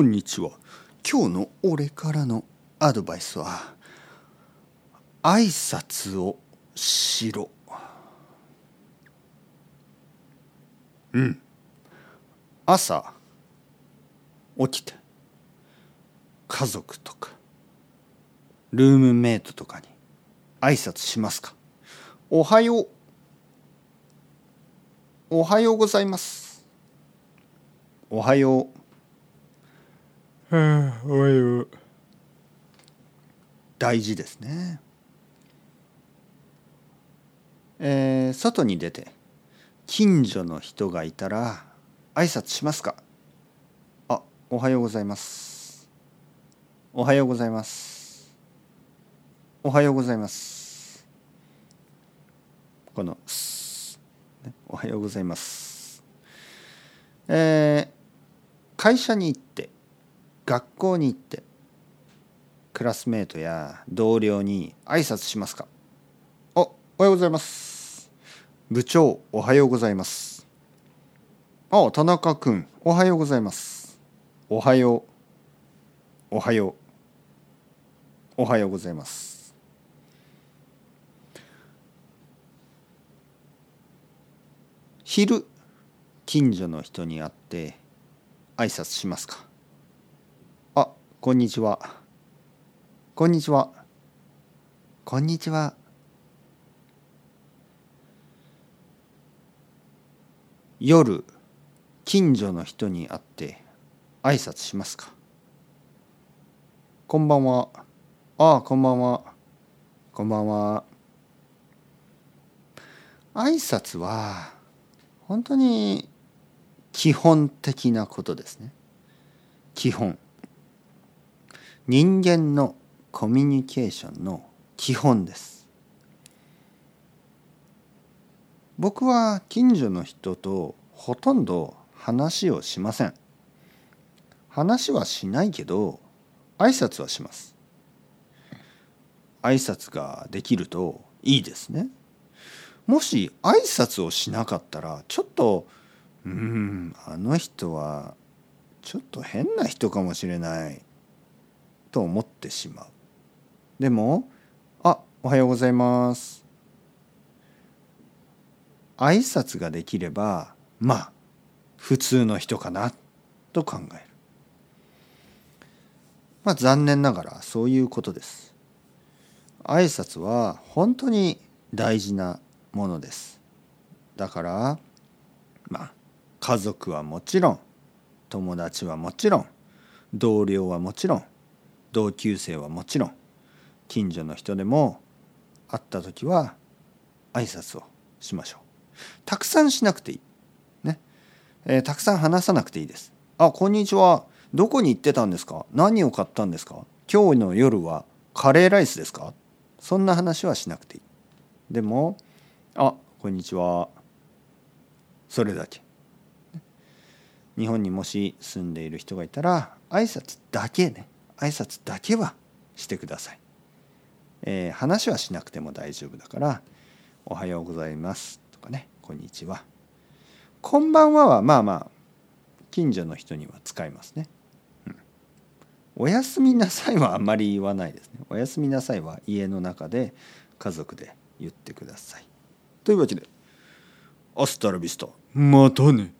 こんにちは。今日の俺からのアドバイスは挨拶をしろ。うん。朝起きて家族とかルームメイトとかに挨拶しますか。おはよう。おはようございます。おはよう、大事ですね。えー外に出て近所の人がいたら挨拶しますか？あおはようございます。おはようございます。おはようございます。このおはようございます。えー会社に行って学校に行ってクラスメートや同僚に挨拶しますかあおはようございます。部長おはようございます。あ田中君おはようございます。おはようおはようおはようございます。昼近所の人に会って挨拶しますか。こんにちはこんにちは。こんにちは。夜、近所の人に会って挨拶しますか？こんばんは。ああ、こんばんは。こんばんは。挨拶は本当に基本的なことですね。基本。人間のコミュニケーションの基本です。僕は近所の人とほとんど話をしません。話はしないけど挨拶はします。挨拶ができるといいですね。もし挨拶をしなかったらちょっとうんあの人はちょっと変な人かもしれない。と思ってしまう。でも「あおはようございます」挨拶ができればまあ普通の人かなと考える。まあ残念ながらそういうことです。挨拶は本当に大事なものです。だからまあ家族はもちろん友達はもちろん同僚はもちろん同級生はもちろん近所の人でも会った時は挨拶をしましょう。たくさんしなくていい。ね、えーたくさん話さなくていいです。あこんにちは。どこに行ってたんですか？何を買ったんですか？今日の夜はカレーライスですか？そんな話はしなくていい。でもあこんにちは。それだけ。日本にもし住んでいる人がいたら挨拶だけね。挨拶だけはしてください、えー話はしなくても大丈夫だから「おはようございます」とかね「こんにちは」「こんばんは」はまあまあ近所の人には使いますね、うんおやすみなさいはあんまり言わないですねおやすみなさいは家の中で家族で言ってください。というわけでアスタラビスタまたね。